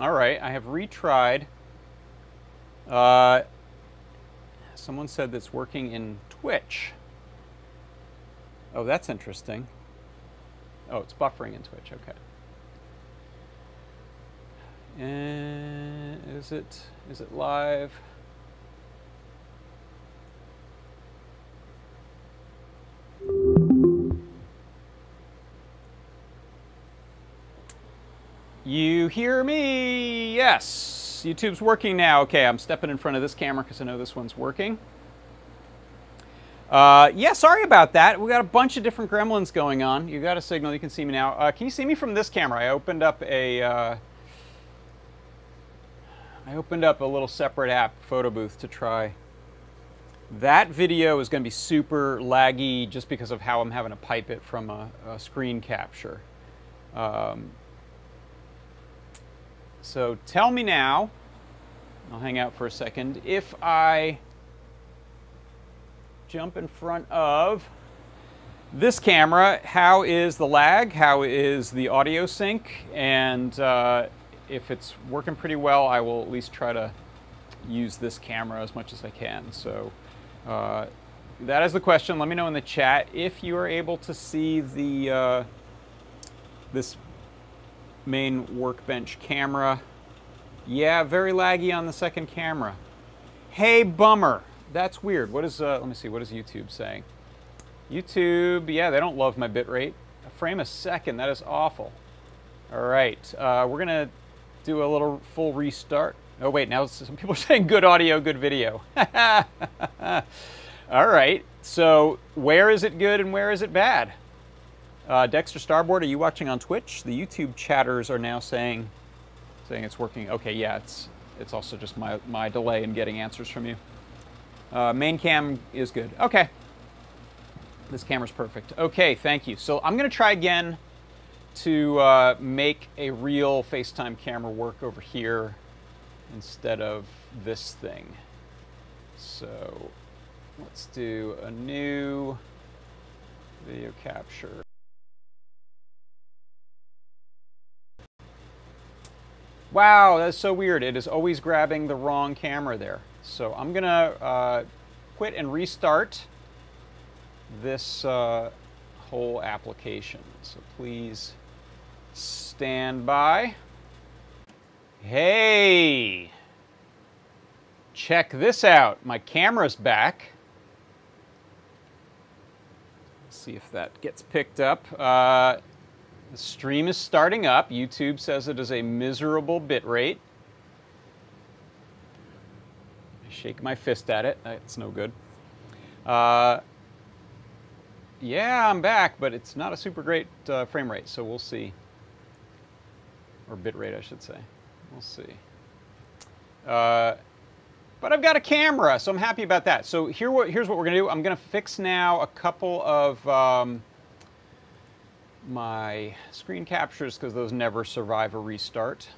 All right, I have retried. Uh, someone said that's working in Twitch. Oh, that's interesting. Oh, it's buffering in Twitch. Okay. And is it is it live? You hear me? Yes. YouTube's working now. Okay, I'm stepping in front of this camera because I know this one's working. Uh, yeah, sorry about that. We got a bunch of different gremlins going on. You got a signal. You can see me now. Uh, can you see me from this camera? I opened up a. Uh, I opened up a little separate app, photo booth, to try. That video is going to be super laggy just because of how I'm having to pipe it from a, a screen capture. Um, so tell me now, I'll hang out for a second, if I jump in front of this camera, how is the lag, how is the audio sync, and uh, if it's working pretty well, I will at least try to use this camera as much as I can. So uh, that is the question. Let me know in the chat if you are able to see the uh, this main workbench camera. Yeah, very laggy on the second camera. Hey, bummer. That's weird. What is, uh, let me see, what is YouTube saying? YouTube, yeah, they don't love my bitrate. A frame a second, that is awful. All right, uh, we're gonna do a little full restart. Oh wait, now some people are saying good audio, good video. All right, so where is it good and where is it bad? Uh, Dexter Starboard, are you watching on Twitch? The YouTube chatters are now saying, saying it's working. Okay, yeah, it's it's also just my my delay in getting answers from you. Uh, main cam is good. Okay, this camera's perfect. Okay, thank you. So I'm gonna try again to uh, make a real FaceTime camera work over here instead of this thing. So let's do a new video capture. Wow, that's so weird. It is always grabbing the wrong camera there. So I'm gonna uh, quit and restart this uh, whole application. So please stand by. Hey, check this out. My camera's back. Let's see if that gets picked up. Uh, the stream is starting up. YouTube says it is a miserable bitrate. I shake my fist at it. It's no good. Uh, yeah, I'm back, but it's not a super great uh, frame rate, so we'll see. Or bit rate, I should say. We'll see. Uh, but I've got a camera, so I'm happy about that. So here, here's what we're going to do. I'm going to fix now a couple of um, my screen captures because those never survive a restart.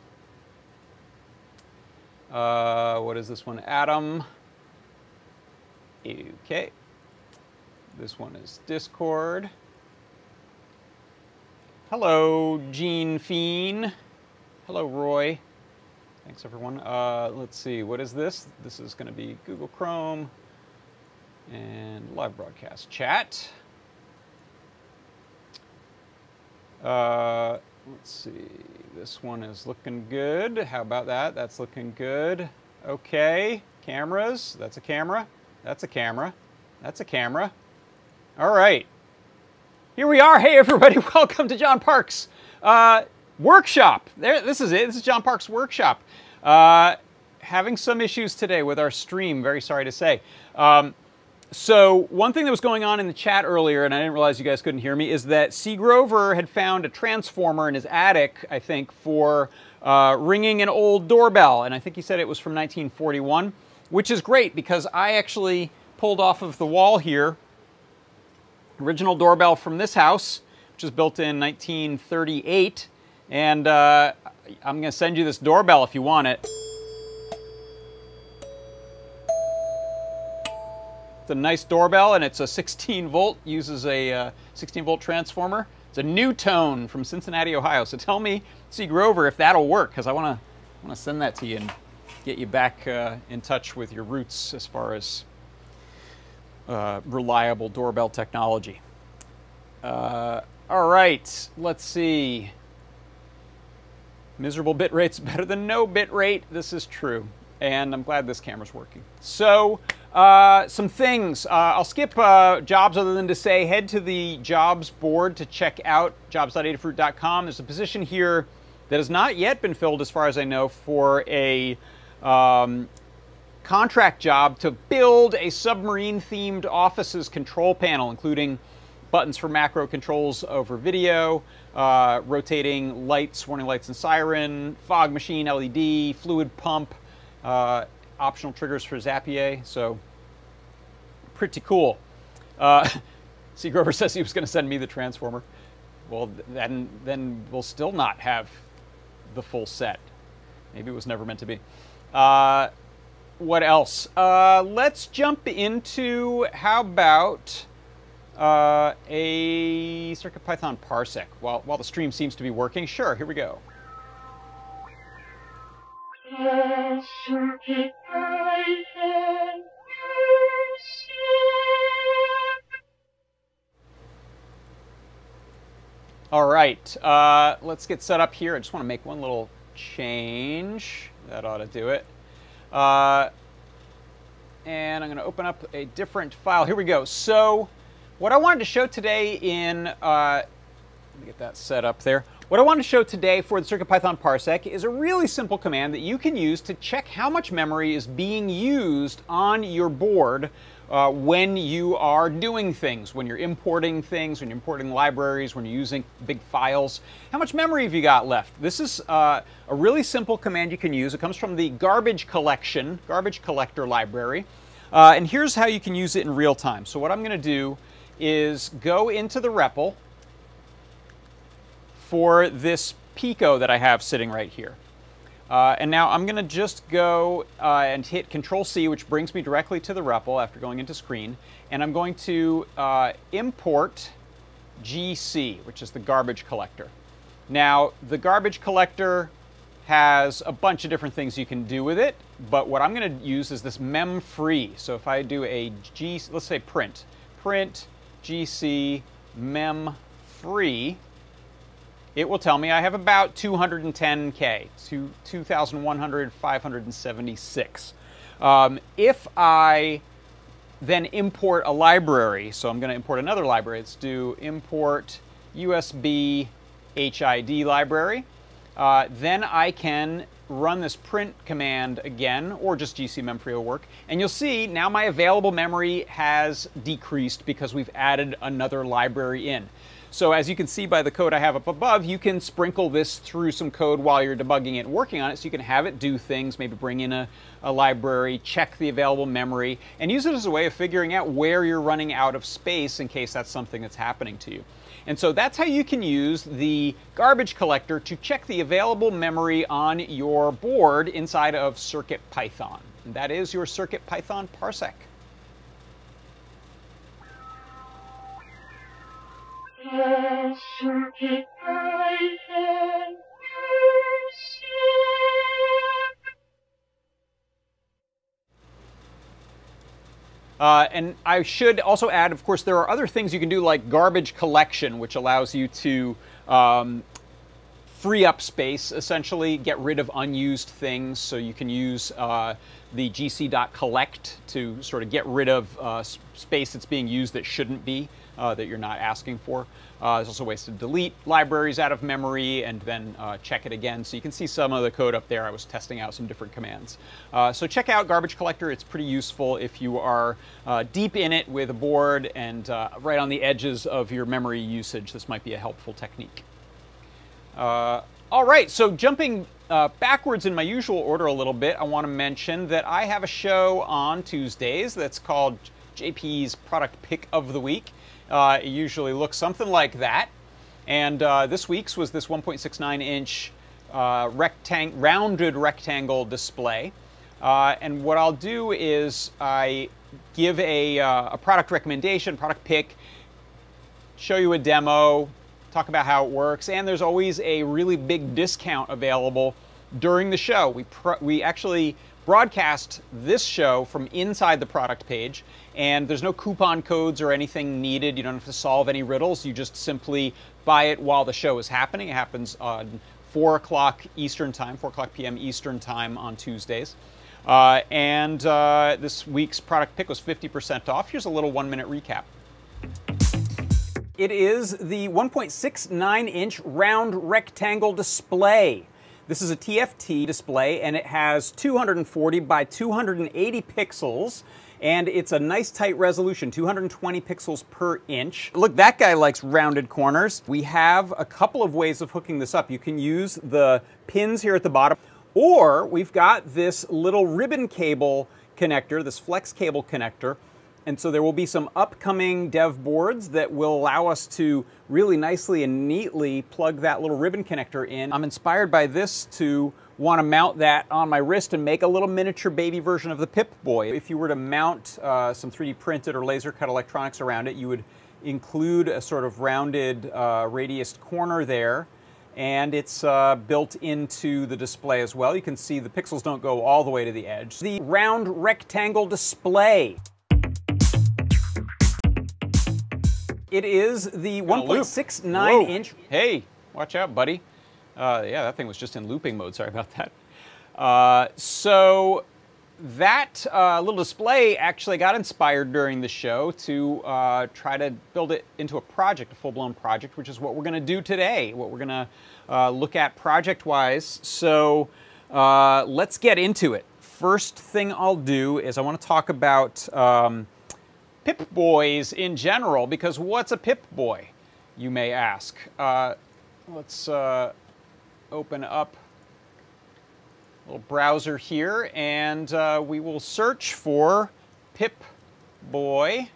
Uh, what is this one? Atom. Okay. This one is Discord. Hello, Gene Fiend. Hello, Roy. Thanks, everyone. Uh, let's see, what is this? This is going to be Google Chrome and live broadcast chat. Uh, let's see, this one is looking good. How about that? That's looking good. Okay, cameras. That's a camera. That's a camera. That's a camera. All right. Here we are. Hey, everybody. Welcome to John Park's uh, workshop. There, this is it. This is John Park's workshop. Uh, having some issues today with our stream. Very sorry to say. Um, so one thing that was going on in the chat earlier, and I didn't realize you guys couldn't hear me, is that C. Grover had found a transformer in his attic, I think, for uh, ringing an old doorbell. And I think he said it was from 1941, which is great because I actually pulled off of the wall here, original doorbell from this house, which was built in 1938. And uh, I'm going to send you this doorbell if you want it. A nice doorbell and it's a 16 volt, uses a uh, 16 volt transformer. It's a NuTone from Cincinnati, Ohio. So tell me, C. Grover, if that'll work, because I want to want to send that to you and get you back uh, in touch with your roots as far as uh, reliable doorbell technology. Uh, all right, let's see. Miserable bit rate's better than no bit rate. This is true, and I'm glad this camera's working. So. Uh, some things. Uh, I'll skip uh, jobs other than to say head to the jobs board to check out jobs.adafruit.com. There's a position here that has not yet been filled, as far as I know, for a um, contract job to build a submarine themed offices control panel, including buttons for macro controls over video, uh, rotating lights, warning lights and siren, fog machine, LED, fluid pump, uh, optional triggers for Zapier, so pretty cool. Uh. Grover says he was going to send me the transformer. Well, then, then we'll still not have the full set. Maybe it was never meant to be. Uh, what else? Uh, let's jump into how about uh, a CircuitPython parsec while, while the stream seems to be working. Sure, here we go. All right, uh, let's get set up here. I just want to make one little change. That ought to do it. Uh, and I'm going to open up a different file. Here we go. So what I wanted to show today in, uh, let me get that set up there. What I want to show today for the CircuitPython parsec is a really simple command that you can use to check how much memory is being used on your board uh, when you are doing things, when you're importing things, when you're importing libraries, when you're using big files. How much memory have you got left? This is uh, a really simple command you can use. It comes from the garbage collection, garbage collector library. Uh, and here's how you can use it in real time. So what I'm going to do is go into the REPL, for this Pico that I have sitting right here. Uh, and now I'm going to just go uh, and hit Control C, which brings me directly to the REPL after going into screen. And I'm going to uh, import GC, which is the garbage collector. Now, the garbage collector has a bunch of different things you can do with it, but what I'm going to use is this mem free. So if I do a G, let's say print, print GC mem free, it will tell me I have about 210K, 2,100, 576. Um, if I then import a library, so I'm going to import another library, let's do import USB HID library, uh, then I can run this print command again, or just GC memfree will work, and you'll see now my available memory has decreased because we've added another library in. So as you can see by the code I have up above, you can sprinkle this through some code while you're debugging it and working on it so you can have it do things, maybe bring in a, a library, check the available memory, and use it as a way of figuring out where you're running out of space in case that's something that's happening to you. And so that's how you can use the garbage collector to check the available memory on your board inside of CircuitPython. And that is your CircuitPython parsec. Uh, and I should also add, of course, there are other things you can do like garbage collection, which allows you to um, free up space, essentially, get rid of unused things. So you can use uh, the gc.collect to sort of get rid of uh, space that's being used that shouldn't be uh, that you're not asking for. Uh, there's also ways to delete libraries out of memory and then uh, check it again. So you can see some of the code up there. I was testing out some different commands. Uh, so check out Garbage Collector. It's pretty useful if you are uh, deep in it with a board and uh, right on the edges of your memory usage. This might be a helpful technique. all right, so jumping uh, backwards in my usual order a little bit, I want to mention that I have a show on Tuesdays that's called JP's Product Pick of the Week. Uh, it usually looks something like that. And uh, this week's was this 1.69 inch uh, rectang rounded rectangle display. Uh, and what I'll do is I give a, uh, a product recommendation, product pick, show you a demo, talk about how it works, and there's always a really big discount available during the show. We, we actually broadcast this show from inside the product page, and there's no coupon codes or anything needed. You don't have to solve any riddles. You just simply buy it while the show is happening. It happens on 4 o'clock Eastern Time, 4 o'clock p.m. Eastern Time on Tuesdays. Uh, and uh, this week's product pick was 50% off. Here's a little one minute recap. It is the 1.69 inch round rectangle display. This is a TFT display and it has 240 by 280 pixels and it's a nice tight resolution, 220 pixels per inch. Look, that guy likes rounded corners. We have a couple of ways of hooking this up. You can use the pins here at the bottom or we've got this little ribbon cable connector, this flex cable connector. And so there will be some upcoming dev boards that will allow us to really nicely and neatly plug that little ribbon connector in. I'm inspired by this to want to mount that on my wrist and make a little miniature baby version of the Pip-Boy. If you were to mount uh, some 3D printed or laser cut electronics around it, you would include a sort of rounded uh, radiused corner there and it's uh, built into the display as well. You can see the pixels don't go all the way to the edge. The round rectangle display. It is the 1.69 inch. Hey, watch out, buddy. Uh, yeah, that thing was just in looping mode. Sorry about that. Uh, so that uh, little display actually got inspired during the show to uh, try to build it into a project, a full-blown project, which is what we're going to do today, what we're going to uh, look at project-wise. So uh, let's get into it. First thing I'll do is I want to talk about um, Pip-Boys in general, because what's a Pip-Boy, you may ask. Uh, let's uh, open up a little browser here, and uh, we will search for Pip Boy.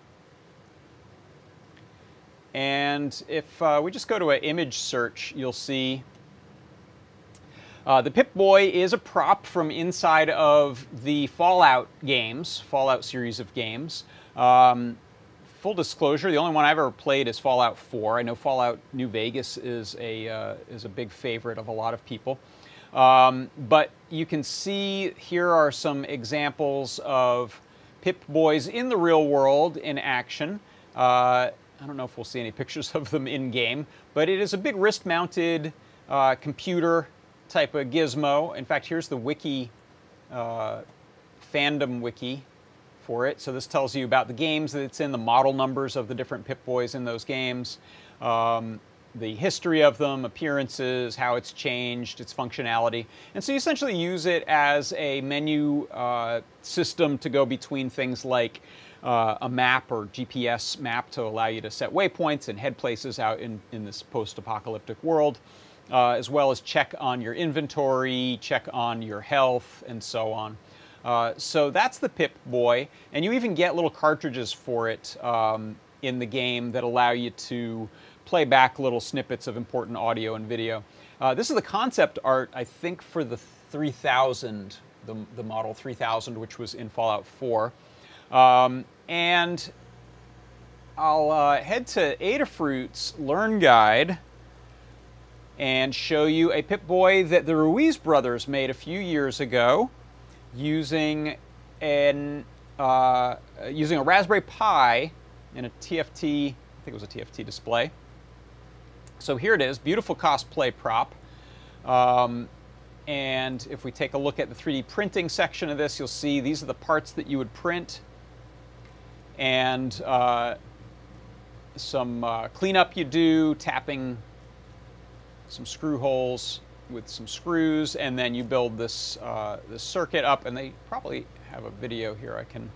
And if uh, we just go to an image search, you'll see uh, the Pip-Boy is a prop from inside of the Fallout games, Fallout series of games. Um, full disclosure, the only one I've ever played is Fallout 4. I know Fallout New Vegas is a, uh, is a big favorite of a lot of people. Um, but you can see here are some examples of Pip-Boys in the real world in action. Uh, I don't know if we'll see any pictures of them in game, but it is a big wrist mounted uh, computer type of gizmo. In fact, here's the wiki, uh, fandom wiki for it. So this tells you about the games that it's in, the model numbers of the different Pip-Boys in those games. Um, the history of them, appearances, how it's changed, its functionality. And so you essentially use it as a menu uh, system to go between things like uh, a map or GPS map to allow you to set waypoints and head places out in, in this post-apocalyptic world, uh, as well as check on your inventory, check on your health, and so on. Uh, so that's the Pip-Boy, and you even get little cartridges for it um, in the game that allow you to play back little snippets of important audio and video. Uh, this is the concept art, I think, for the 3000, the, the model 3000, which was in Fallout 4. Um, and I'll uh, head to Adafruit's Learn Guide and show you a Pip-Boy that the Ruiz brothers made a few years ago using an uh, using a Raspberry Pi and a TFT, I think it was a TFT display. So here it is, beautiful cosplay prop. Um, and if we take a look at the 3D printing section of this, you'll see these are the parts that you would print. And uh, some uh, cleanup you do, tapping some screw holes with some screws, and then you build this, uh, this circuit up, and they probably have a video here I can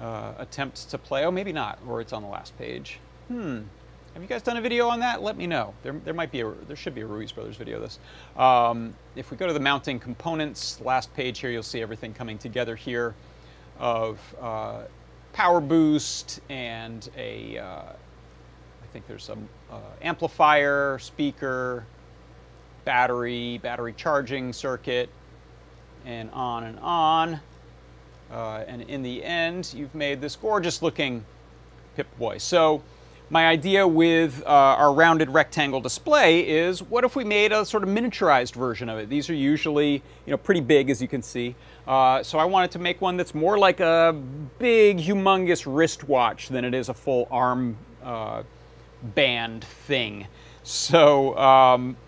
uh, attempt to play. Oh, maybe not, or it's on the last page. Hmm. Have you guys done a video on that? Let me know. There, there might be a, there should be a Ruiz Brothers video of this. Um, if we go to the mounting components, last page here, you'll see everything coming together here of uh, power boost and a, uh, I think there's some uh, amplifier, speaker, battery, battery charging circuit, and on and on. Uh, and in the end, you've made this gorgeous looking Pip-Boy. So my idea with uh, our rounded rectangle display is what if we made a sort of miniaturized version of it? These are usually you know pretty big as you can see. Uh, so I wanted to make one that's more like a big humongous wristwatch than it is a full arm uh, band thing. So um,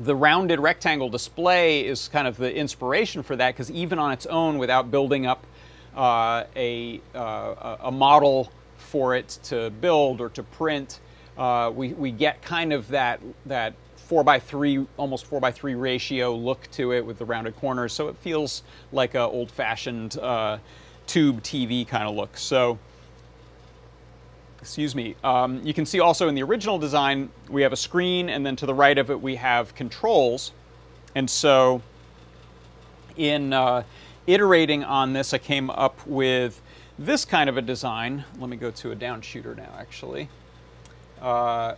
the rounded rectangle display is kind of the inspiration for that because even on its own without building up uh, a, uh, a model for it to build or to print, uh, we, we get kind of that, that four by three, almost four by three ratio look to it with the rounded corners. So it feels like an old fashioned uh, tube TV kind of look. So, excuse me. Um, you can see also in the original design, we have a screen and then to the right of it, we have controls. And so in uh, iterating on this, I came up with this kind of a design, let me go to a down shooter now actually, uh,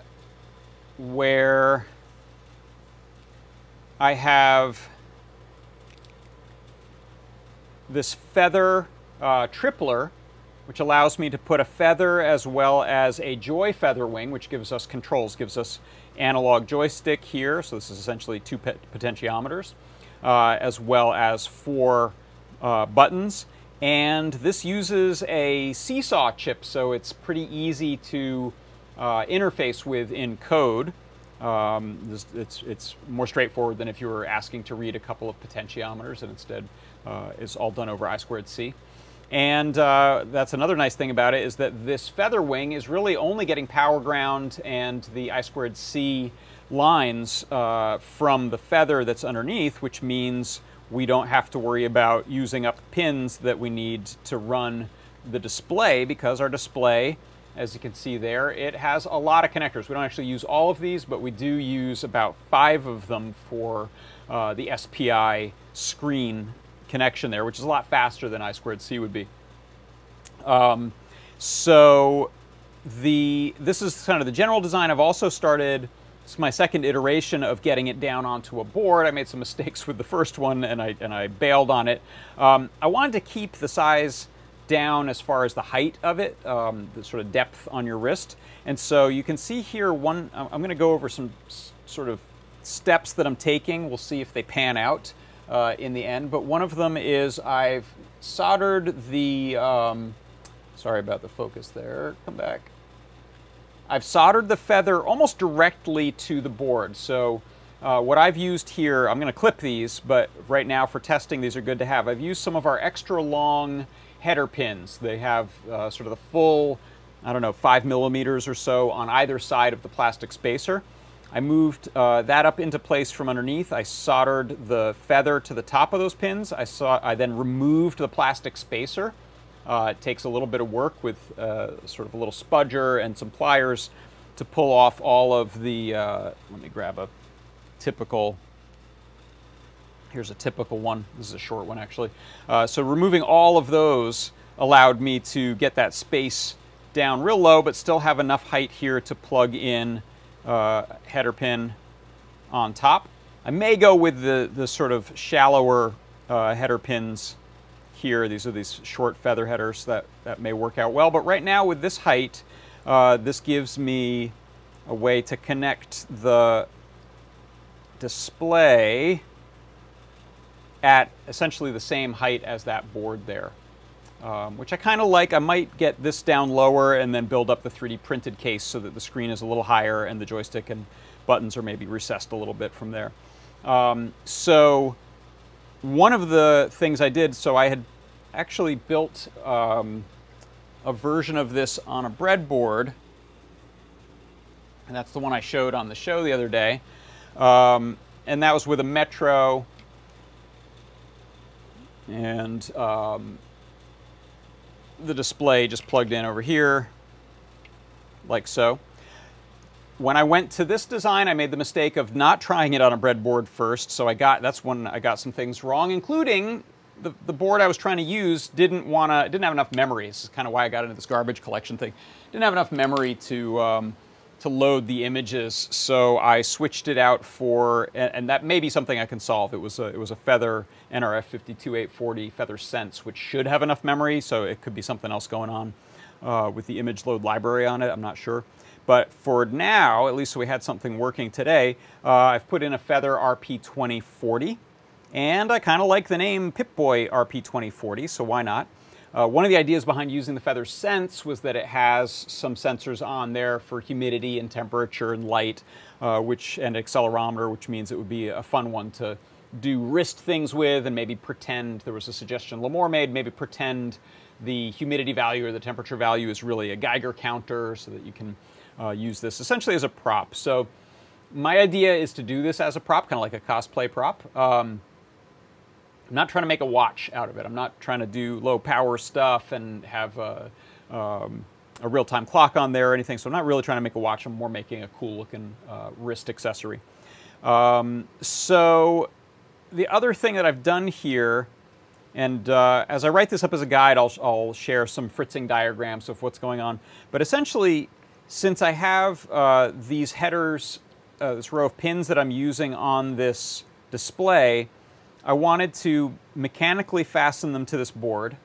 where I have this feather uh, tripler, which allows me to put a feather as well as a joy feather wing, which gives us controls, gives us analog joystick here, so this is essentially two potentiometers, uh, as well as four uh, buttons. And this uses a seesaw chip, so it's pretty easy to uh, interface with in code. Um, it's, it's more straightforward than if you were asking to read a couple of potentiometers, and instead uh, is all done over I squared C. And uh, that's another nice thing about it is that this feather wing is really only getting power ground and the I squared C lines uh, from the feather that's underneath, which means we don't have to worry about using up pins that we need to run the display because our display, as you can see there, it has a lot of connectors. We don't actually use all of these, but we do use about five of them for uh, the SPI screen connection there, which is a lot faster than I squared C would be. Um, so the this is kind of the general design. I've also started it's my second iteration of getting it down onto a board. I made some mistakes with the first one and I, and I bailed on it. Um, I wanted to keep the size down as far as the height of it, um, the sort of depth on your wrist. And so you can see here one, I'm going to go over some sort of steps that I'm taking. We'll see if they pan out uh, in the end. But one of them is I've soldered the, um, sorry about the focus there, come back. I've soldered the feather almost directly to the board. So uh, what I've used here, I'm going to clip these, but right now for testing these are good to have. I've used some of our extra long header pins. They have uh, sort of the full, I don't know, five millimeters or so on either side of the plastic spacer. I moved uh, that up into place from underneath. I soldered the feather to the top of those pins. I, saw, I then removed the plastic spacer uh, it takes a little bit of work with uh, sort of a little spudger and some pliers to pull off all of the, uh, let me grab a typical, here's a typical one. This is a short one actually. Uh, so removing all of those allowed me to get that space down real low, but still have enough height here to plug in uh, header pin on top. I may go with the, the sort of shallower uh, header pins here. These are these short feather headers that, that may work out well. But right now with this height, uh, this gives me a way to connect the display at essentially the same height as that board there. Um, which I kind of like. I might get this down lower and then build up the 3D printed case so that the screen is a little higher and the joystick and buttons are maybe recessed a little bit from there. Um, so one of the things I did, so I had actually built um, a version of this on a breadboard, and that's the one I showed on the show the other day. Um, and that was with a Metro and um, the display just plugged in over here, like so. When I went to this design, I made the mistake of not trying it on a breadboard first, so I got that's when I got some things wrong, including the, the board I was trying to use didn't want to didn't have enough memory. This is kind of why I got into this garbage collection thing. Didn't have enough memory to um, to load the images, so I switched it out for, and, and, that may be something I can solve. It was a it was a Feather NRF 52840 Feather Sense, which should have enough memory, so it could be something else going on. uh, with the image load library on it. I'm not sure. But for now, at least we had something working today, uh, I've put in a Feather RP2040. And I kind of like the name Pip-Boy RP2040, so why not? Uh, one of the ideas behind using the Feather Sense was that it has some sensors on there for humidity and temperature and light, uh, which and accelerometer, which means it would be a fun one to do wrist things with and maybe pretend, there was a suggestion Limor made, maybe pretend the humidity value or the temperature value is really a Geiger counter so that you can uh, use this essentially as a prop. So my idea is to do this as a prop, kind of like a cosplay prop. Um, I'm not trying to make a watch out of it. I'm not trying to do low power stuff and have a, um, a real-time clock on there or anything. So I'm not really trying to make a watch. I'm more making a cool looking uh, wrist accessory. Um, so the other thing that I've done here, and uh, as I write this up as a guide, I'll, I'll, share some fritzing diagrams of what's going on. But essentially, since I have uh, these headers, uh, this row of pins that I'm using on this display, I wanted to mechanically fasten them to this board.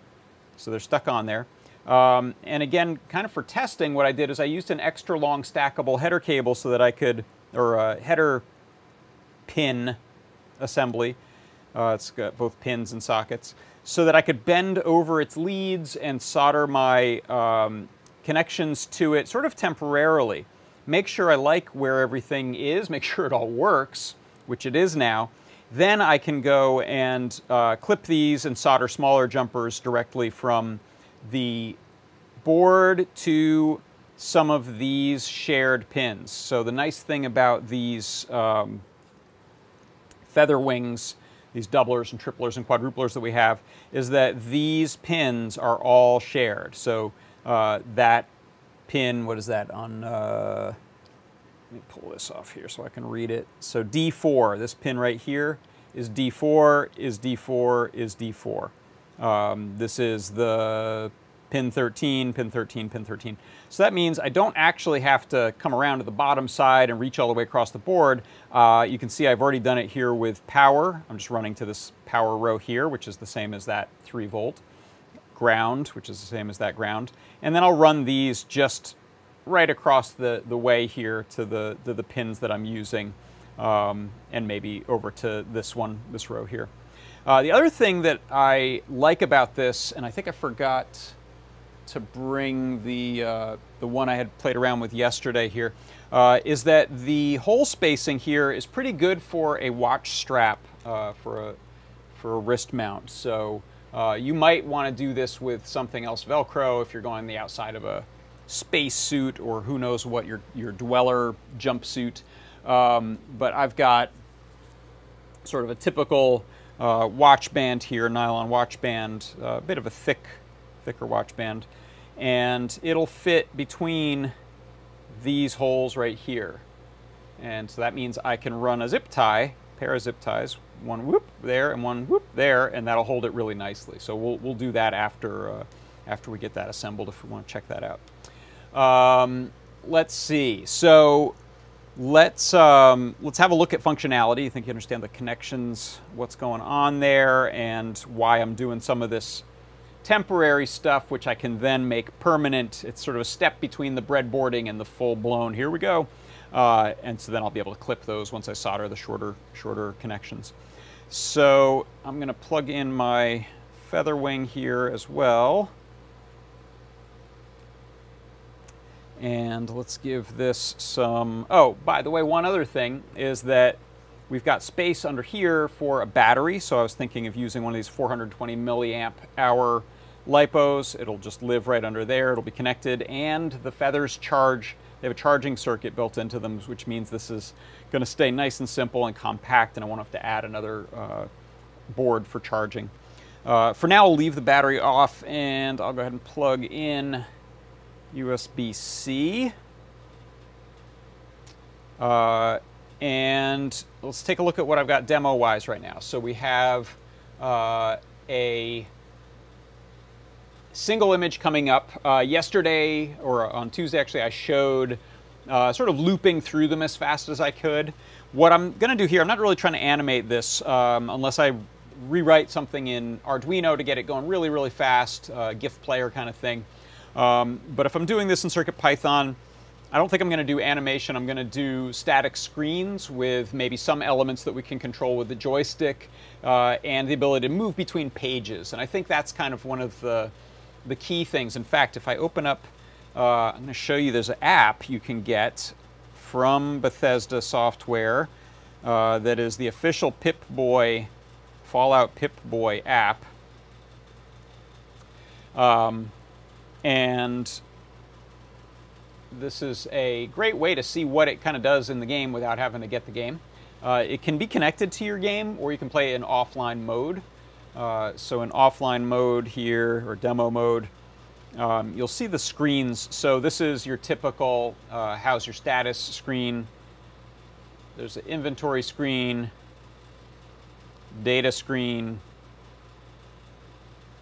So they're stuck on there. Um, and again, kind of for testing, what I did is I used an extra long stackable header cable so that I could, or a header pin assembly. Uh, it's got both pins and sockets. So that I could bend over its leads and solder my um, connections to it sort of temporarily. Make sure I like where everything is, make sure it all works, which it is now, then I can go and uh, clip these and solder smaller jumpers directly from the board to some of these shared pins. So the nice thing about these um, feather wings, these doublers and triplers and quadruplers that we have, is that these pins are all shared. So uh, that pin, what is that on, uh, let me pull this off here so I can read it. So D4, this pin right here, is D4, is D4, is D4. Um, this is the pin 13, pin 13, pin 13. So that means I don't actually have to come around to the bottom side and reach all the way across the board. Uh, you can see I've already done it here with power. I'm just running to this power row here, which is the same as that 3 volt. Ground, which is the same as that ground. And then I'll run these just right across the, the way here to the, to the pins that I'm using, um, and maybe over to this one, this row here. Uh, the other thing that I like about this, and I think I forgot to bring the, uh, the one I had played around with yesterday here, uh, is that the hole spacing here is pretty good for a watch strap uh, for, a, for a wrist mount. So uh, you might want to do this with something else Velcro if you're going the outside of a space suit or who knows what your, your dweller jumpsuit. Um, but I've got sort of a typical uh, watch band here, nylon watch band, a uh, bit of a thick, thicker watch band. And it'll fit between these holes right here. And so that means I can run a zip tie, pair of zip ties, one whoop there and one whoop there, and that'll hold it really nicely. So we'll, we'll do that after, uh, after we get that assembled if we want to check that out. Um, let's see. So let's, um, let's have a look at functionality. I think you understand the connections, what's going on there, and why I'm doing some of this temporary stuff, which I can then make permanent. It's sort of a step between the breadboarding and the full-blown, here we go. Uh, and so then I'll be able to clip those once I solder the shorter, shorter connections. So I'm going to plug in my feather wing here as well. And let's give this some, oh, by the way, one other thing is that we've got space under here for a battery. So I was thinking of using one of these 420 milliamp hour lipos. It'll just live right under there. It'll be connected and the feathers charge. They have a charging circuit built into them, which means this is going to stay nice and simple and compact and I won't have to add another uh, board for charging. Uh, for now, I'll leave the battery off and I'll go ahead and plug in USB-C. Uh, and let's take a look at what I've got demo-wise right now. So we have uh, a single image coming up. Uh, yesterday, or on Tuesday actually, I showed uh, sort of looping through them as fast as I could. What I'm going to do here, I'm not really trying to animate this um, unless I rewrite something in Arduino to get it going really, really fast, uh, GIF player kind of thing. Um, but if I'm doing this in CircuitPython, I don't think I'm going to do animation. I'm going to do static screens with maybe some elements that we can control with the joystick uh, and the ability to move between pages. And I think that's kind of one of the, the key things. In fact, if I open up, uh, I'm going to show you there's an app you can get from Bethesda software uh, that is the official Pip-Boy, Fallout Pip-Boy app. Um, and this is a great way to see what it kind of does in the game without having to get the game. Uh, it can be connected to your game or you can play in offline mode. Uh, so in offline mode here, or demo mode, um, you'll see the screens. So this is your typical uh, how's your status screen. There's an inventory screen, data screen,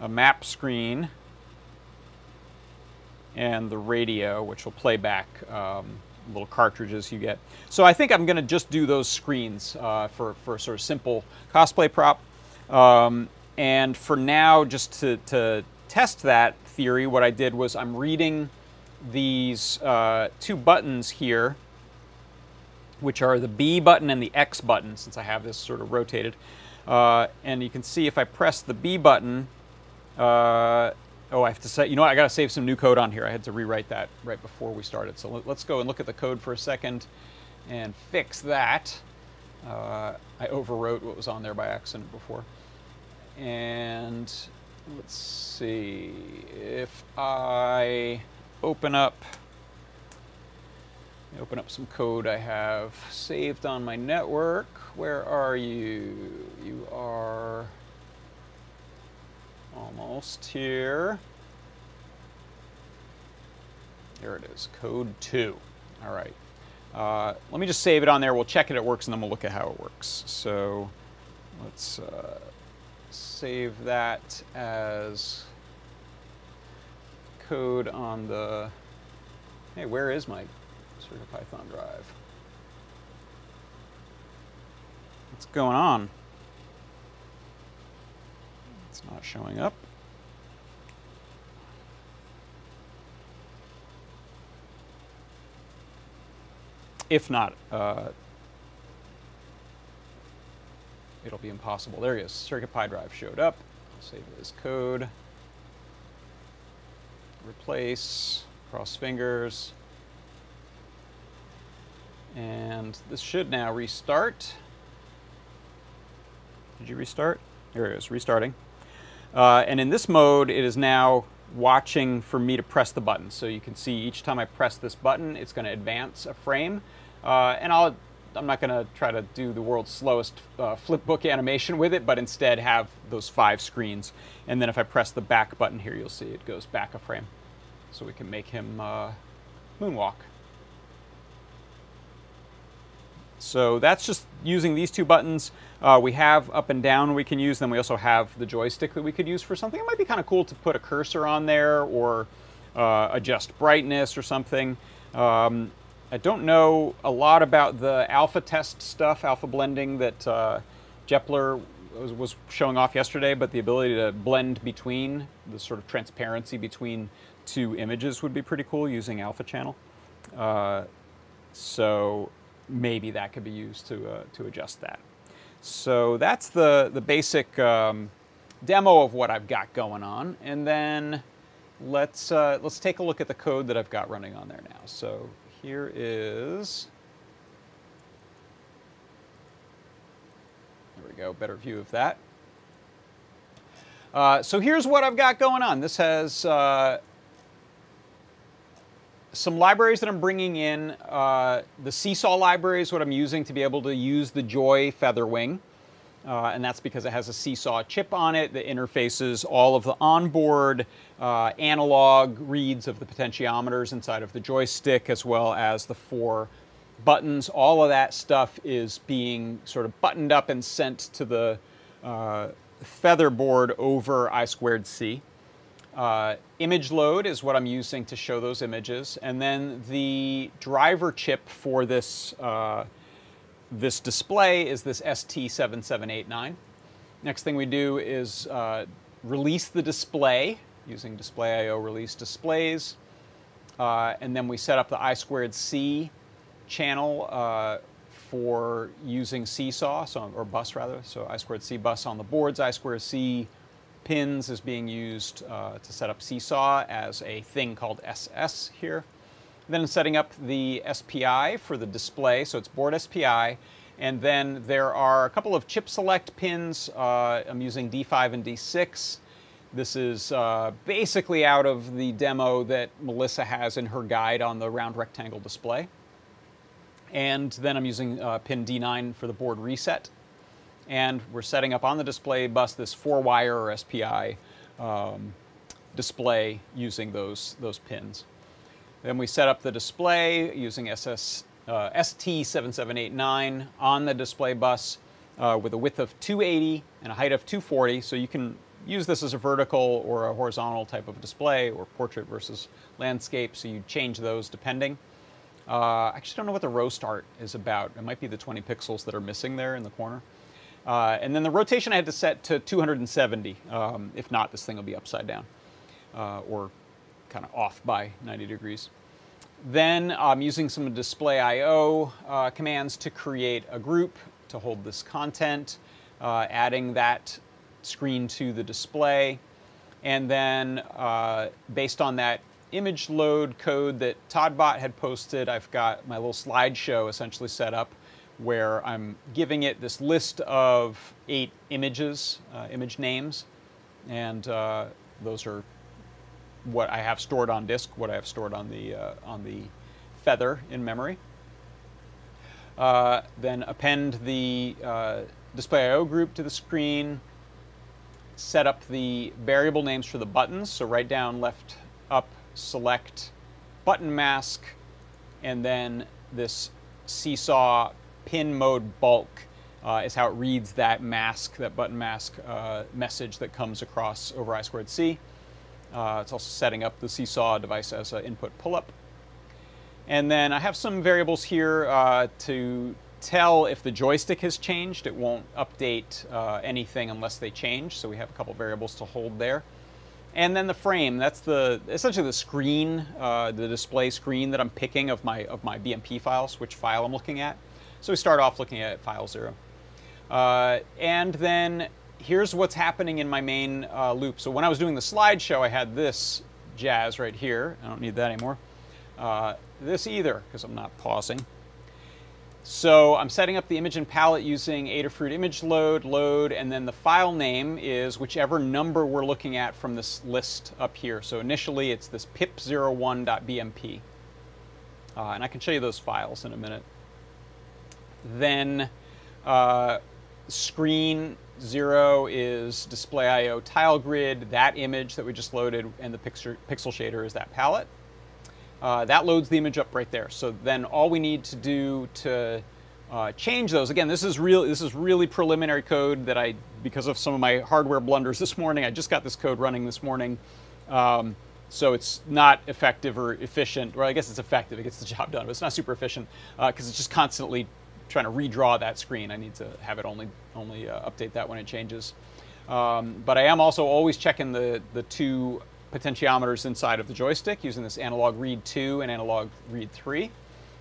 a map screen, and the radio, which will play back um, little cartridges you get. So I think I'm going to just do those screens uh, for, for sort of simple cosplay prop. Um, and for now, just to, to, test that theory, what I did was I'm reading these uh, two buttons here, which are the B button and the X button, since I have this sort of rotated. Uh, and you can see if I press the B button, uh, Oh, I have to say, you know what? I got to save some new code on here. I had to rewrite that right before we started. So let, us go and look at the code for a second and fix that. Uh, I overwrote what was on there by accident before. And let's see if I open up open up some code I have saved on my network. Where are you? You are Almost here. There it is, code 2. All right. Uh, let me just save it on there. We'll check it, it works, and then we'll look at how it works. So let's uh, save that as code on the, hey, where is my CircuitPython drive? What's going on? It's not showing up. If not, uh, it'll be impossible. There he is. CircuitPy drive showed up. I'll save this code. Replace, cross fingers. And this should now restart. Did you restart? There it is, restarting. Uh, and in this mode, it is now watching for me to press the button. So you can see each time I press this button, it's going to advance a frame. Uh, and I'll, I'm not going to try to do the world's slowest uh, flipbook animation with it, but instead have those five screens. And then if I press the back button here, you'll see it goes back a frame. So we can make him uh, moonwalk. So that's just using these two buttons. Uh, we have up and down we can use, then we also have the joystick that we could use for something. It might be kind of cool to put a cursor on there or uh, adjust brightness or something. Um, I don't know a lot about the alpha test stuff, alpha blending that uh, Jepler was, was, showing off yesterday, but the ability to blend between, the sort of transparency between two images would be pretty cool using alpha channel. Uh, so maybe that could be used to, uh, to adjust that. So that's the, the basic um, demo of what I've got going on. And then let's, uh, let's take a look at the code that I've got running on there now. So here is, there we go, better view of that. Uh, so here's what I've got going on. This has uh, some libraries that I'm bringing in. Uh, the Seesaw library is what I'm using to be able to use the Joy Featherwing. Uh, and that's because it has a Seesaw chip on it that interfaces all of the onboard uh, analog reads of the potentiometers inside of the joystick as well as the four buttons. All of that stuff is being sort of buttoned up and sent to the uh, feather board over I squared C. Uh, image load is what I'm using to show those images. And then the driver chip for this, uh, this display is this ST7789. Next thing we do is uh, release the display using displayio release displays. Uh, and then we set up the I squared C channel uh, for using Seesaw, so, or bus rather, so I squared C bus on the boards, I squared C pins is being used uh, to set up Seesaw as a thing called SS here. Then setting up the SPI for the display, so it's board SPI, and then there are a couple of chip select pins. Uh, I'm using D5 and D6. This is uh, basically out of the demo that Melissa has in her guide on the round rectangle display. And then I'm using uh, pin D9 for the board reset. And we're setting up on the display bus this four wire or SPI um, display using those, those pins. Then we set up the display using SS, uh, ST7789 on the display bus uh, with a width of 280 and a height of 240. So you can use this as a vertical or a horizontal type of display or portrait versus landscape. So you change those depending. Uh, I actually don't know what the row start is about. It might be the 20 pixels that are missing there in the corner. Uh, and then the rotation I had to set to 270. Um, if not, this thing will be upside down uh, or kind of off by 90 degrees. Then I'm using some displayio uh, commands to create a group to hold this content, uh, adding that screen to the display. And then uh, based on that image load code that todbot had posted, I've got my little slideshow essentially set up where I'm giving it this list of eight images, uh, image names, and uh, those are what I have stored on disk, what I have stored on the, uh, on the feather in memory. Uh, then append the uh, displayio group to the screen, set up the variable names for the buttons, so right down, left, up, select button mask, and then this seesaw pin mode bulk uh, is how it reads that mask, that button mask uh, message that comes across over I squared C. Uh, it's also setting up the seesaw device as an input pull-up. And then I have some variables here uh, to tell if the joystick has changed. It won't update uh, anything unless they change, so we have a couple variables to hold there. And then the frame, that's the essentially the screen, uh, the display screen that I'm picking of my, of my BMP files, which file I'm looking at. So we start off looking at file zero. Uh, and then here's what's happening in my main uh, loop. So when I was doing the slideshow, I had this jazz right here. I don't need that anymore. Uh, this either, because I'm not pausing. So I'm setting up the image and palette using Adafruit image load, load, and then the file name is whichever number we're looking at from this list up here. So initially it's this pip01.bmp. Uh, and I can show you those files in a minute. Then uh, screen zero is displayio tile grid, that image that we just loaded, and the pixel, pixel shader is that palette. Uh, that loads the image up right there. So then all we need to do to uh, change those, again, this is, real, this is really preliminary code that I, because of some of my hardware blunders this morning, I just got this code running this morning. Um, so it's not effective or efficient, Well, I guess it's effective, it gets the job done, but it's not super efficient because uh, it's just constantly trying to redraw that screen. I need to have it only, only uh, update that when it changes. Um, but I am also always checking the, the two potentiometers inside of the joystick using this analog read 2 and analog read 3.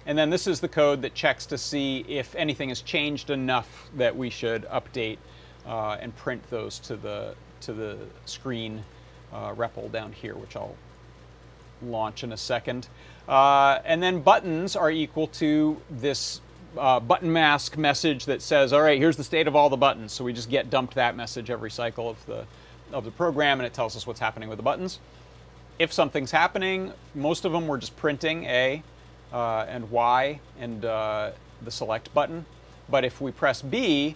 And then this is the code that checks to see if anything has changed enough that we should update uh, and print those to the, to the screen uh, REPL down here, which I'll launch in a second. Uh, and then buttons are equal to this uh, button mask message that says, all right, here's the state of all the buttons. So we just get dumped that message every cycle of the, of the program and it tells us what's happening with the buttons. If something's happening, most of them we're just printing A uh, and Y and uh, the select button. But if we press B,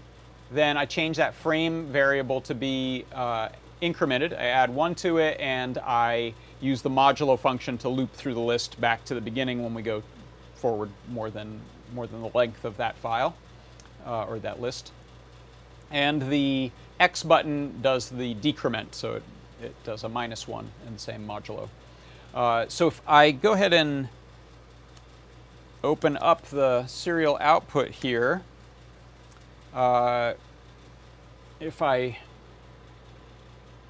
then I change that frame variable to be uh, incremented. I add one to it and I use the modulo function to loop through the list back to the beginning when we go forward more than, more than the length of that file uh, or that list. And the X button does the decrement, so it, it does a minus one in the same modulo. Uh, so if I go ahead and open up the serial output here, uh, if I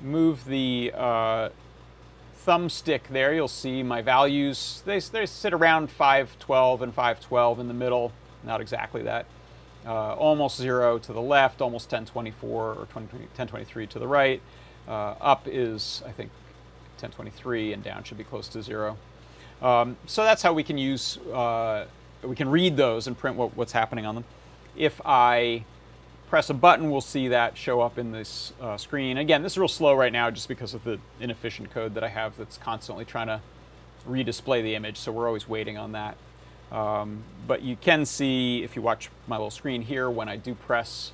move the uh, thumbstick there, you'll see my values. They, they sit around 512 and 512 in the middle, not exactly that. Uh, almost zero to the left, almost 1024 or 20, 1023 to the right. Uh, up is, I think, 1023, and down should be close to zero. Um, so that's how we can use, uh, we can read those and print what, what's happening on them. If I press a button, we'll see that show up in this uh, screen. Again, this is real slow right now just because of the inefficient code that I have that's constantly trying to redisplay the image, so we're always waiting on that. Um, but you can see, if you watch my little screen here, when I do press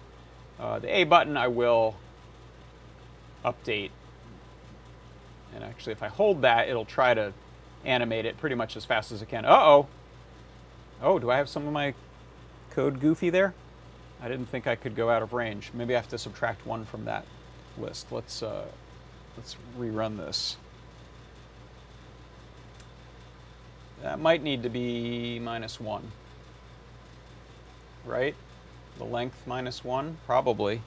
uh, the A button, I will update. And actually, if I hold that, it'll try to animate it pretty much as fast as it can. Uh-oh. Oh, do I have some of my code goofy there? I didn't think I could go out of range. Maybe I have to subtract one from that list. Let's, uh, let's rerun this. That might need to be minus one. Right? The length minus one? Probably.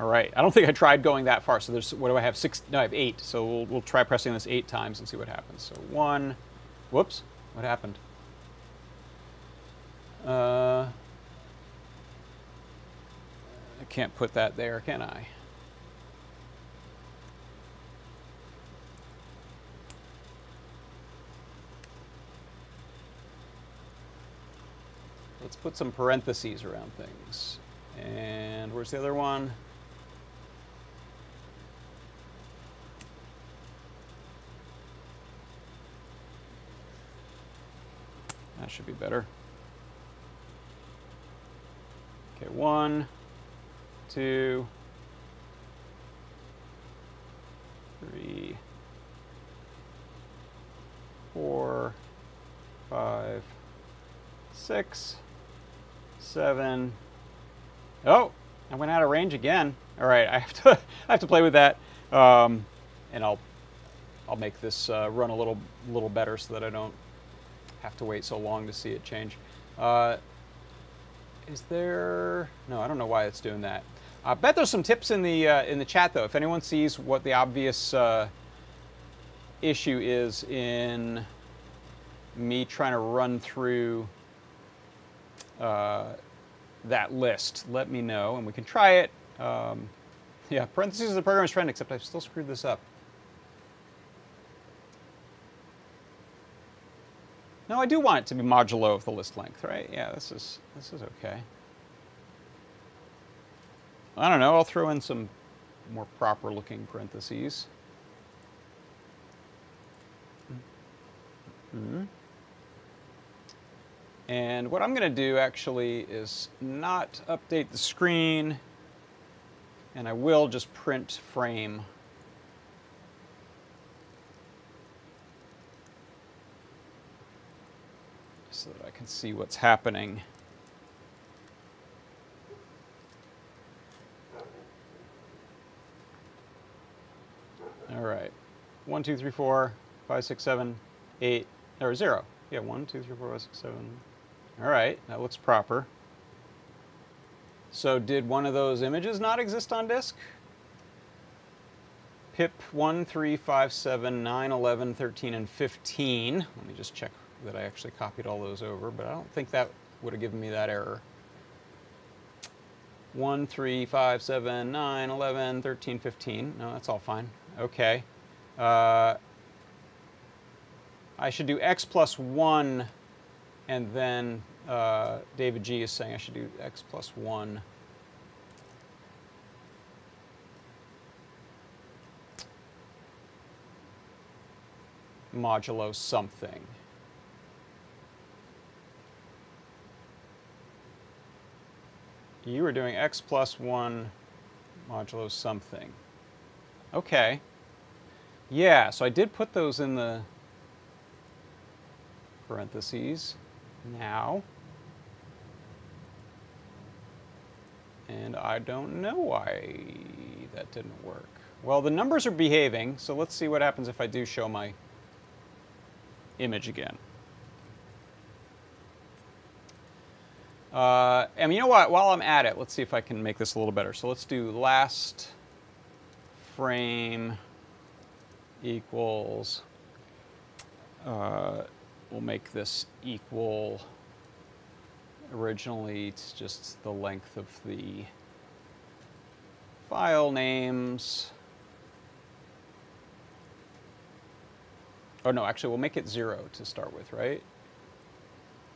All right. I don't think I tried going that far. So there's, what do I have? Six, no, I have eight. So we'll, we'll try pressing this eight times and see what happens. So one, whoops, what happened? Uh, I can't put that there, can I? Let's put some parentheses around things. And where's the other one? That should be better. Okay, one, two, three, four, five, six, seven. Oh, I went out of range again. All right, I have to I have to play with that, um, and I'll I'll make this uh, run a little little better so that I don't have to wait so long to see it change. Uh, is there? No, I don't know why it's doing that. I bet there's some tips in the uh, in the chat though. If anyone sees what the obvious uh, issue is in me trying to run through uh, that list, let me know and we can try it. Um, yeah, parentheses the program is trying, except I've still screwed this up. No, I do want it to be modulo of the list length, right? Yeah, this is, this is okay. I don't know, I'll throw in some more proper looking parentheses. Mm -hmm. And what I'm going to do actually is not update the screen, and I will just print frame so that I can see what's happening. All right. One, two, three, four, five, six, seven, eight, or zero. Yeah, one, two, three, four, five, six, seven. All right, that looks proper. So did one of those images not exist on disk? pip 1, 3, 5, 7, 9, 11, 13, and 15. Let me just check that I actually copied all those over, but I don't think that would have given me that error. 1, 3, 5, 7, 9, 11, 13, 15. No, that's all fine. Okay. Uh, I should do x plus 1, and then uh, David G is saying I should do x plus 1. modulo something. You were doing x plus 1 modulo something. Okay. Yeah, so I did put those in the parentheses now. And I don't know why that didn't work. Well, the numbers are behaving, so let's see what happens if I do show my image again. Uh, and you know what? While I'm at it, let's see if I can make this a little better. So let's do last frame equals, uh, we'll make this equal, originally it's just the length of the file names. Oh no, actually we'll make it zero to start with, right?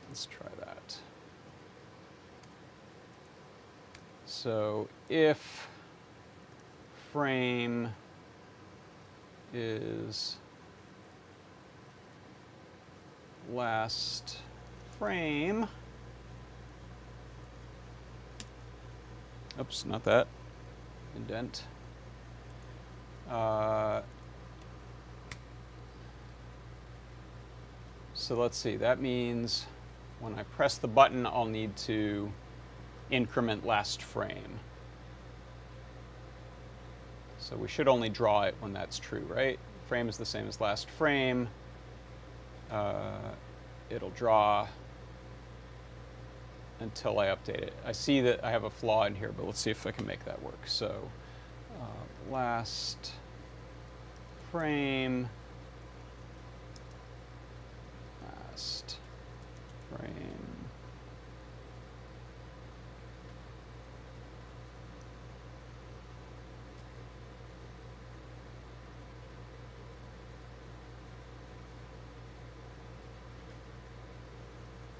Let's try that. So if frame is last frame, oops, not that, indent. Uh, so let's see, that means when I press the button, I'll need to increment last frame. So we should only draw it when that's true, right? Frame is the same as last frame. Uh, it'll draw until I update it. I see that I have a flaw in here, but let's see if I can make that work. So uh, last frame, last frame.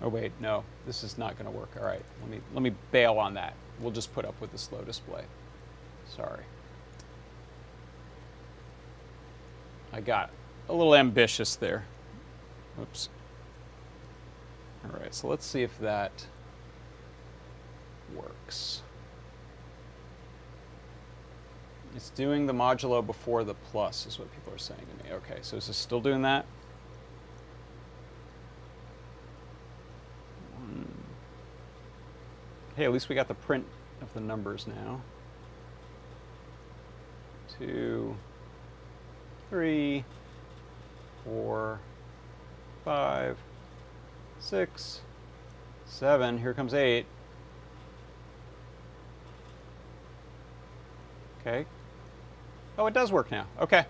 Oh wait, no, this is not going to work. All right, let me let me bail on that. We'll just put up with the slow display. Sorry. I got a little ambitious there. Oops. All right, so let's see if that works. It's doing the modulo before the plus is what people are saying to me. Okay, so is this still doing that? Hey, at least we got the print of the numbers now. Two, three, four, five, six, seven. Here comes eight. Okay. Oh, it does work now. Okay.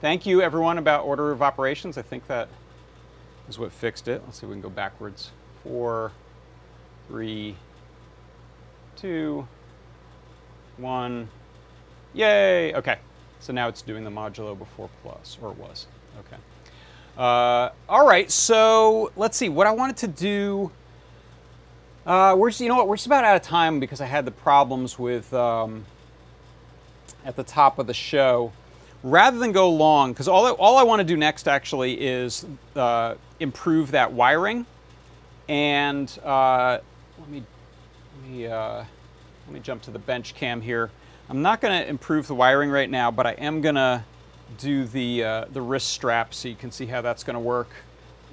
Thank you, everyone, about order of operations. I think that is what fixed it. Let's see if we can go backwards. Four three, two, one. Yay! Okay, so now it's doing the modulo before plus, or was. Okay. Uh, all right, so let's see. What I wanted to do. Uh, we're just, you know what? We're just about out of time because I had the problems with um, at the top of the show. Rather than go long, because all I, all I want to do next actually is uh, improve that wiring, and uh, let me let me uh, let me jump to the bench cam here. I'm not going to improve the wiring right now, but I am going to do the uh, the wrist strap so you can see how that's going to work,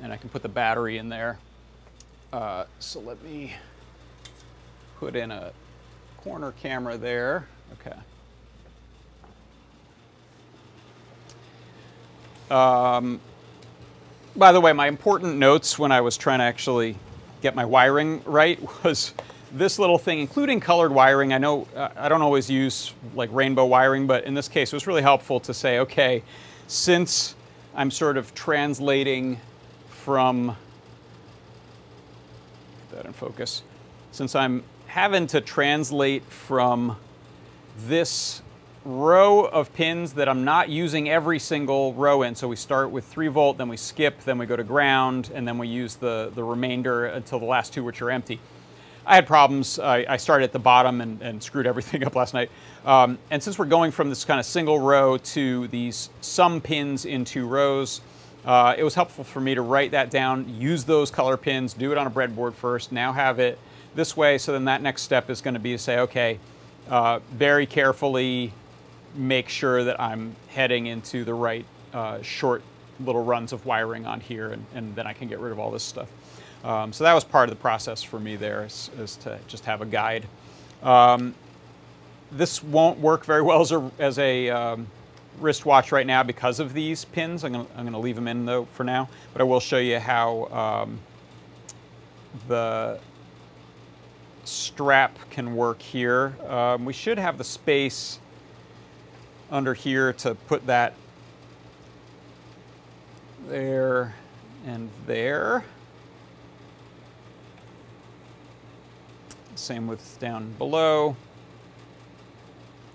and I can put the battery in there. Uh, so let me put in a corner camera there. Okay. Um, by the way, my important notes when I was trying to actually get my wiring right was this little thing, including colored wiring. I know uh, I don't always use like rainbow wiring, but in this case, it was really helpful to say, okay, since I'm sort of translating from, get that in focus, since I'm having to translate from this row of pins that I'm not using every single row in. So we start with 3 volt, then we skip, then we go to ground, and then we use the, the remainder until the last two, which are empty. I had problems. I, I started at the bottom and, and, screwed everything up last night. Um, and since we're going from this kind of single row to these sum pins in two rows, uh, it was helpful for me to write that down, use those color pins, do it on a breadboard first, now have it this way. So then that next step is going to be to say, okay, uh, very carefully make sure that I'm heading into the right uh, short little runs of wiring on here, and, and, then I can get rid of all this stuff. Um, so that was part of the process for me there, is, is to just have a guide. Um, this won't work very well as a, as a um, wristwatch right now because of these pins. I'm going I'm to leave them in though for now, but I will show you how um, the strap can work here. Um, we should have the space under here to put that there and there. Same with down below.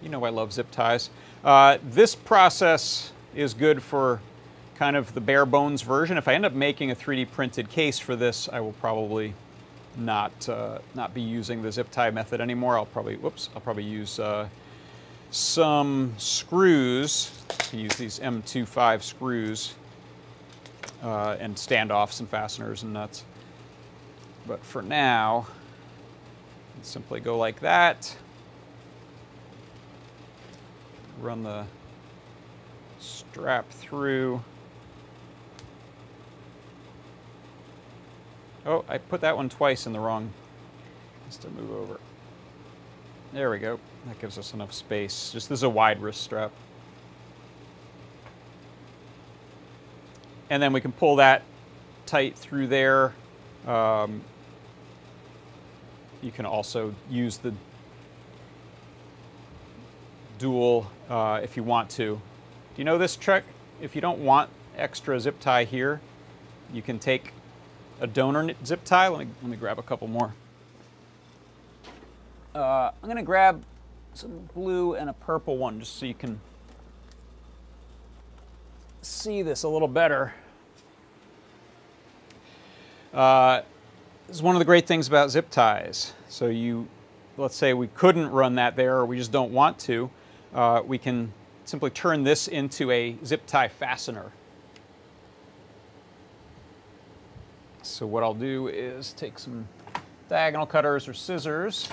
You know I love zip ties. Uh, this process is good for kind of the bare bones version. If I end up making a 3D printed case for this, I will probably not uh, not be using the zip tie method anymore. I'll probably whoops. I'll probably use uh, some screws. Use these M25 screws uh, and standoffs and fasteners and nuts. But for now, simply go like that. Run the strap through. Oh, I put that one twice in the wrong. Just to move over. There we go. That gives us enough space. Just this is a wide wrist strap. And then we can pull that tight through there. Um, you can also use the dual uh, if you want to. Do you know this trick? If you don't want extra zip tie here, you can take a donor zip tie. Let me, let me grab a couple more. Uh, I'm to grab some blue and a purple one just so you can see this a little better. Uh, is one of the great things about zip ties. So you, let's say we couldn't run that there or we just don't want to, uh, we can simply turn this into a zip tie fastener. So what I'll do is take some diagonal cutters or scissors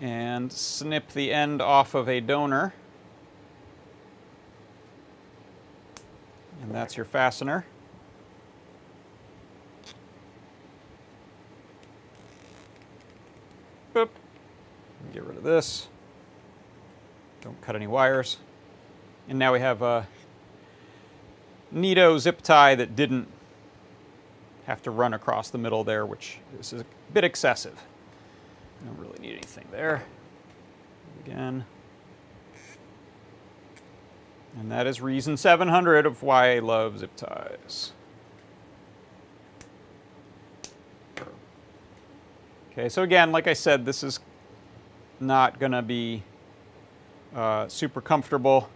and snip the end off of a donor. And that's your fastener. Boop. Get rid of this. Don't cut any wires. And now we have a neato zip tie that didn't have to run across the middle there, which is a bit excessive. Don't really need anything there. Again. And that is reason 700 of why I love zip ties. Okay, so again, like I said, this is not going to be uh, super comfortable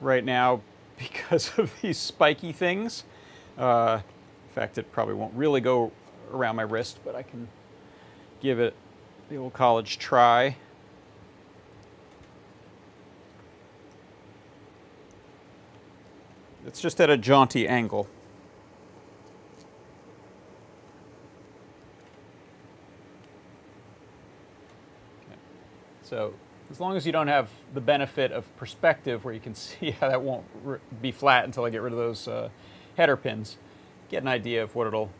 right now because of these spiky things. Uh, in fact, it probably won't really go around my wrist, but I can give it the old college try. It's just at a jaunty angle. Okay. So as long as you don't have the benefit of perspective where you can see how that won't be flat until I get rid of those uh, header pins, get an idea of what it'll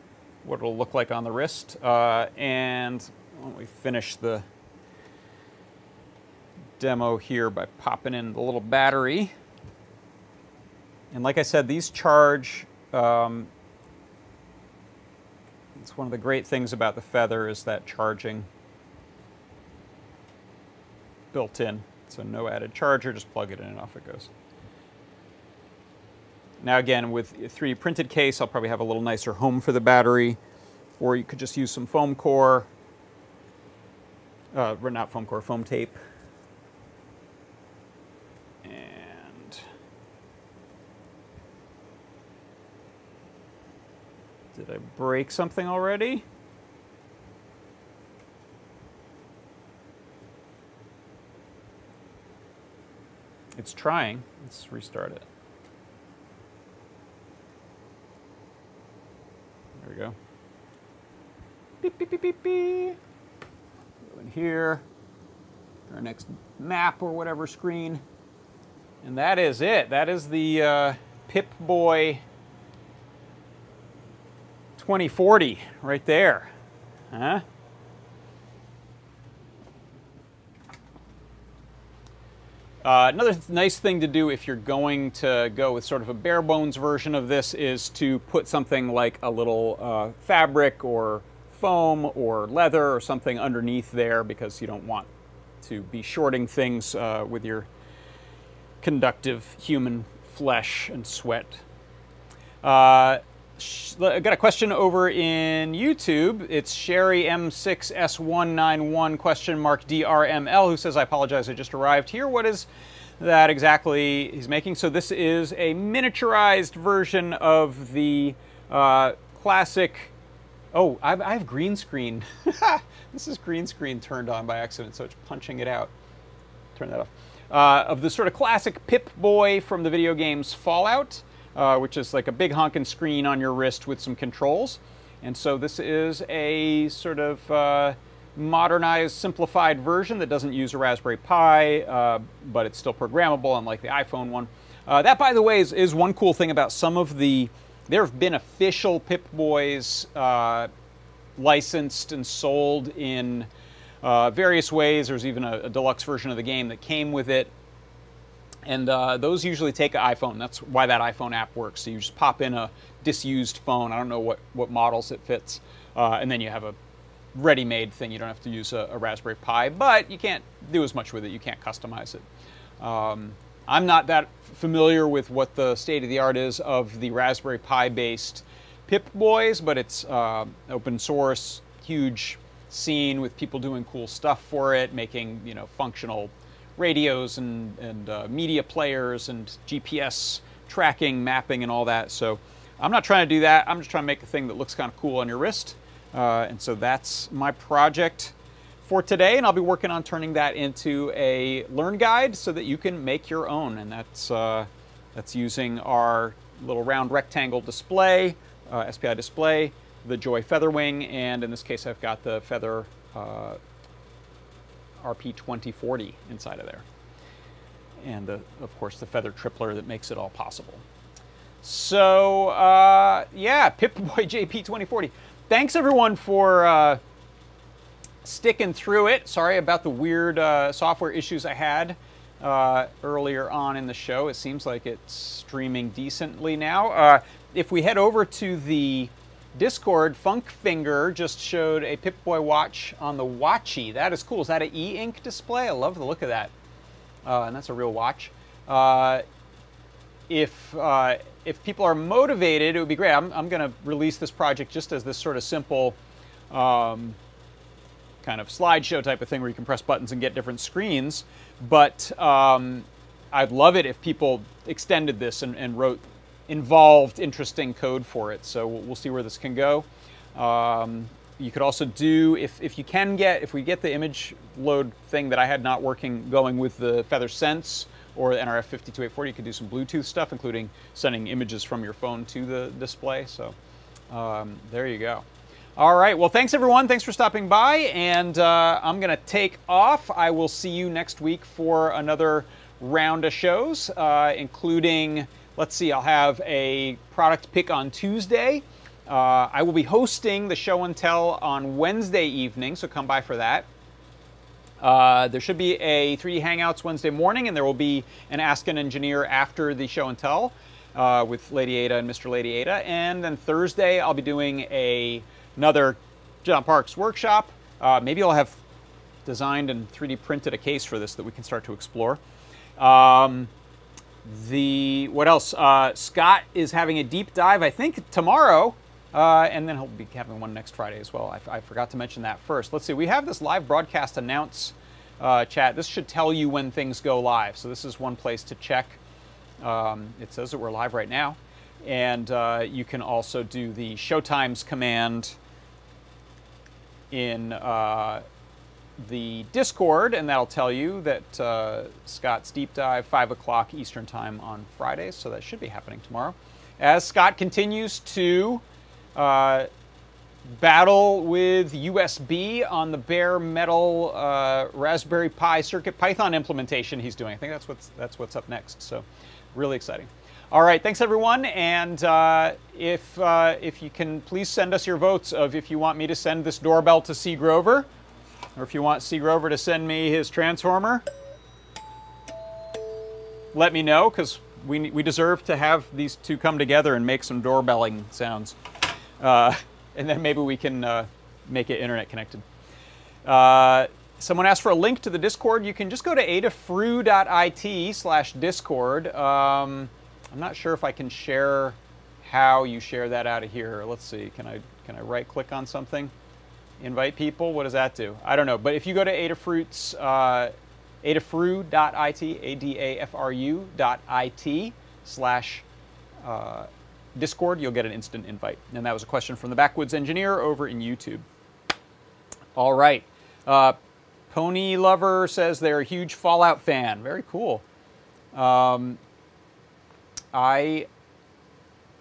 what it'll look like on the wrist. Uh, and why don't we finish the demo here by popping in the little battery. And like I said, these charge. Um, it's one of the great things about the Feather is that charging built in. So no added charger, just plug it in and off it goes. Now again, with a 3D printed case, I'll probably have a little nicer home for the battery, or you could just use some foam core, uh, not foam core, foam tape. And did I break something already? It's trying. Let's restart it. There we go. Beep, beep, beep, beep, beep. In here. Our next map or whatever screen. And that is it. That is the uh, Pip-Boy 2040 right there. Huh? Uh, another th nice thing to do if you're going to go with sort of a bare bones version of this is to put something like a little uh, fabric or foam or leather or something underneath there because you don't want to be shorting things uh, with your conductive human flesh and sweat. Uh, I got a question over in YouTube. It's Sherry M6S191 question mark DRML who says, I apologize, I just arrived here. What is that exactly he's making? So this is a miniaturized version of the uh, classic, oh, I have, I have green screen. this is green screen turned on by accident, so it's punching it out. Turn that off. Uh, of the sort of classic Pip-Boy from the video games Fallout uh, which is like a big honking screen on your wrist with some controls. And so this is a sort of uh, modernized, simplified version that doesn't use a Raspberry Pi, uh, but it's still programmable, unlike the iPhone one. Uh, that, by the way, is, is, one cool thing about some of the. There have been official Pip-Boys uh, licensed and sold in uh, various ways. There's even a, a deluxe version of the game that came with it. And uh, those usually take an iPhone. That's why that iPhone app works. So you just pop in a disused phone. I don't know what, what models it fits. Uh, and then you have a ready-made thing. You don't have to use a, a, Raspberry Pi, but you can't do as much with it. You can't customize it. Um, I'm not that familiar with what the state of the art is of the Raspberry Pi-based Pip-Boys, but it's uh, open source, huge scene with people doing cool stuff for it, making you know functional radios and, and uh, media players and GPS tracking, mapping, and all that. So I'm not trying to do that. I'm just trying to make a thing that looks kind of cool on your wrist. Uh, and so that's my project for today. And I'll be working on turning that into a learn guide so that you can make your own. And that's, uh, that's using our little round rectangle display, uh, SPI display, the Joy Featherwing, and in this case I've got the Feather uh, RP2040 inside of there. And the, of course the feather tripler that makes it all possible. So uh, yeah, Pip-Boy JP2040. Thanks everyone for uh, sticking through it. Sorry about the weird uh, software issues I had uh, earlier on in the show. It seems like it's streaming decently now. Uh, if we head over to the Discord, Funkfinger just showed a Pip-Boy watch on the Watchy. That is cool. Is that an e-ink display? I love the look of that. Uh, and that's a real watch. Uh, if, uh, if people are motivated, it would be great. I'm, I'm going to release this project just as this sort of simple um, kind of slideshow type of thing where you can press buttons and get different screens. But um, I'd love it if people extended this and, and wrote involved, interesting code for it. So we'll, we'll see where this can go. Um, you could also do, if, if you can get, if we get the image load thing that I had not working going with the Feather Sense or the NRF 52840, you could do some Bluetooth stuff, including sending images from your phone to the display. So um, there you go. All right, well, thanks everyone. Thanks for stopping by, and uh, I'm going to take off. I will see you next week for another round of shows, uh, including Let's see, I'll have a product pick on Tuesday. Uh, I will be hosting the show and tell on Wednesday evening, so come by for that. Uh, there should be a 3D Hangouts Wednesday morning, and there will be an Ask an Engineer after the show and tell uh, with Lady Ada and Mr. Lady Ada. And then Thursday, I'll be doing a, another John Parks workshop. Uh, maybe I'll have designed and 3D printed a case for this that we can start to explore. Um, the what else? Uh, Scott is having a deep dive, I think tomorrow, uh, and then he'll be having one next Friday as well. I, I, forgot to mention that first. Let's see. We have this live broadcast announce uh, chat. This should tell you when things go live. So this is one place to check. Um, it says that we're live right now, and uh, you can also do the showtimes command in uh, the Discord, and that'll tell you that uh, Scott's deep dive, 5 o'clock Eastern Time on Friday, so that should be happening tomorrow. As Scott continues to uh, battle with USB on the bare metal uh, Raspberry Pi CircuitPython implementation he's doing. I think that's what's, that's what's up next, so really exciting. All right, thanks everyone, and uh, if, uh, if you can please send us your votes of if you want me to send this doorbell to C. Grover, or if you want C. Grover to send me his transformer, let me know because we, we deserve to have these two come together and make some doorbelling sounds. Uh, and then maybe we can uh, make it internet connected. Uh, someone asked for a link to the Discord. You can just go to adafru.it slash Discord. Um, I'm not sure if I can share how you share that out of here. Let's see. Can I can I right click on something? Invite people. What does that do? I don't know. But if you go to Adafruit's uh, adafru.it, A-D-A-F-R-U dot I-T slash uh, Discord, you'll get an instant invite. And that was a question from the Backwoods Engineer over in YouTube. All right. Uh, Pony Lover says they're a huge Fallout fan. Very cool. Um, I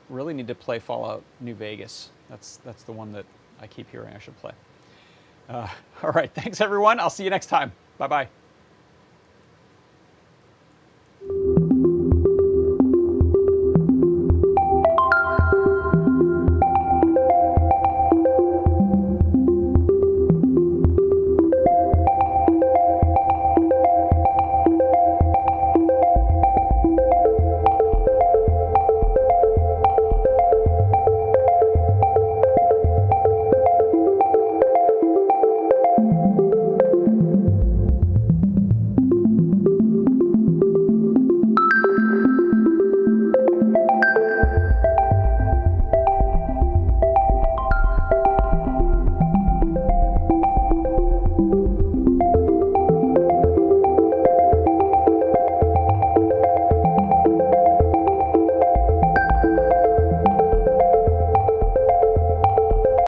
really need to play Fallout New Vegas. That's, that's the one that I keep hearing I should play. Uh, all right. Thanks, everyone. I'll see you next time. Bye bye.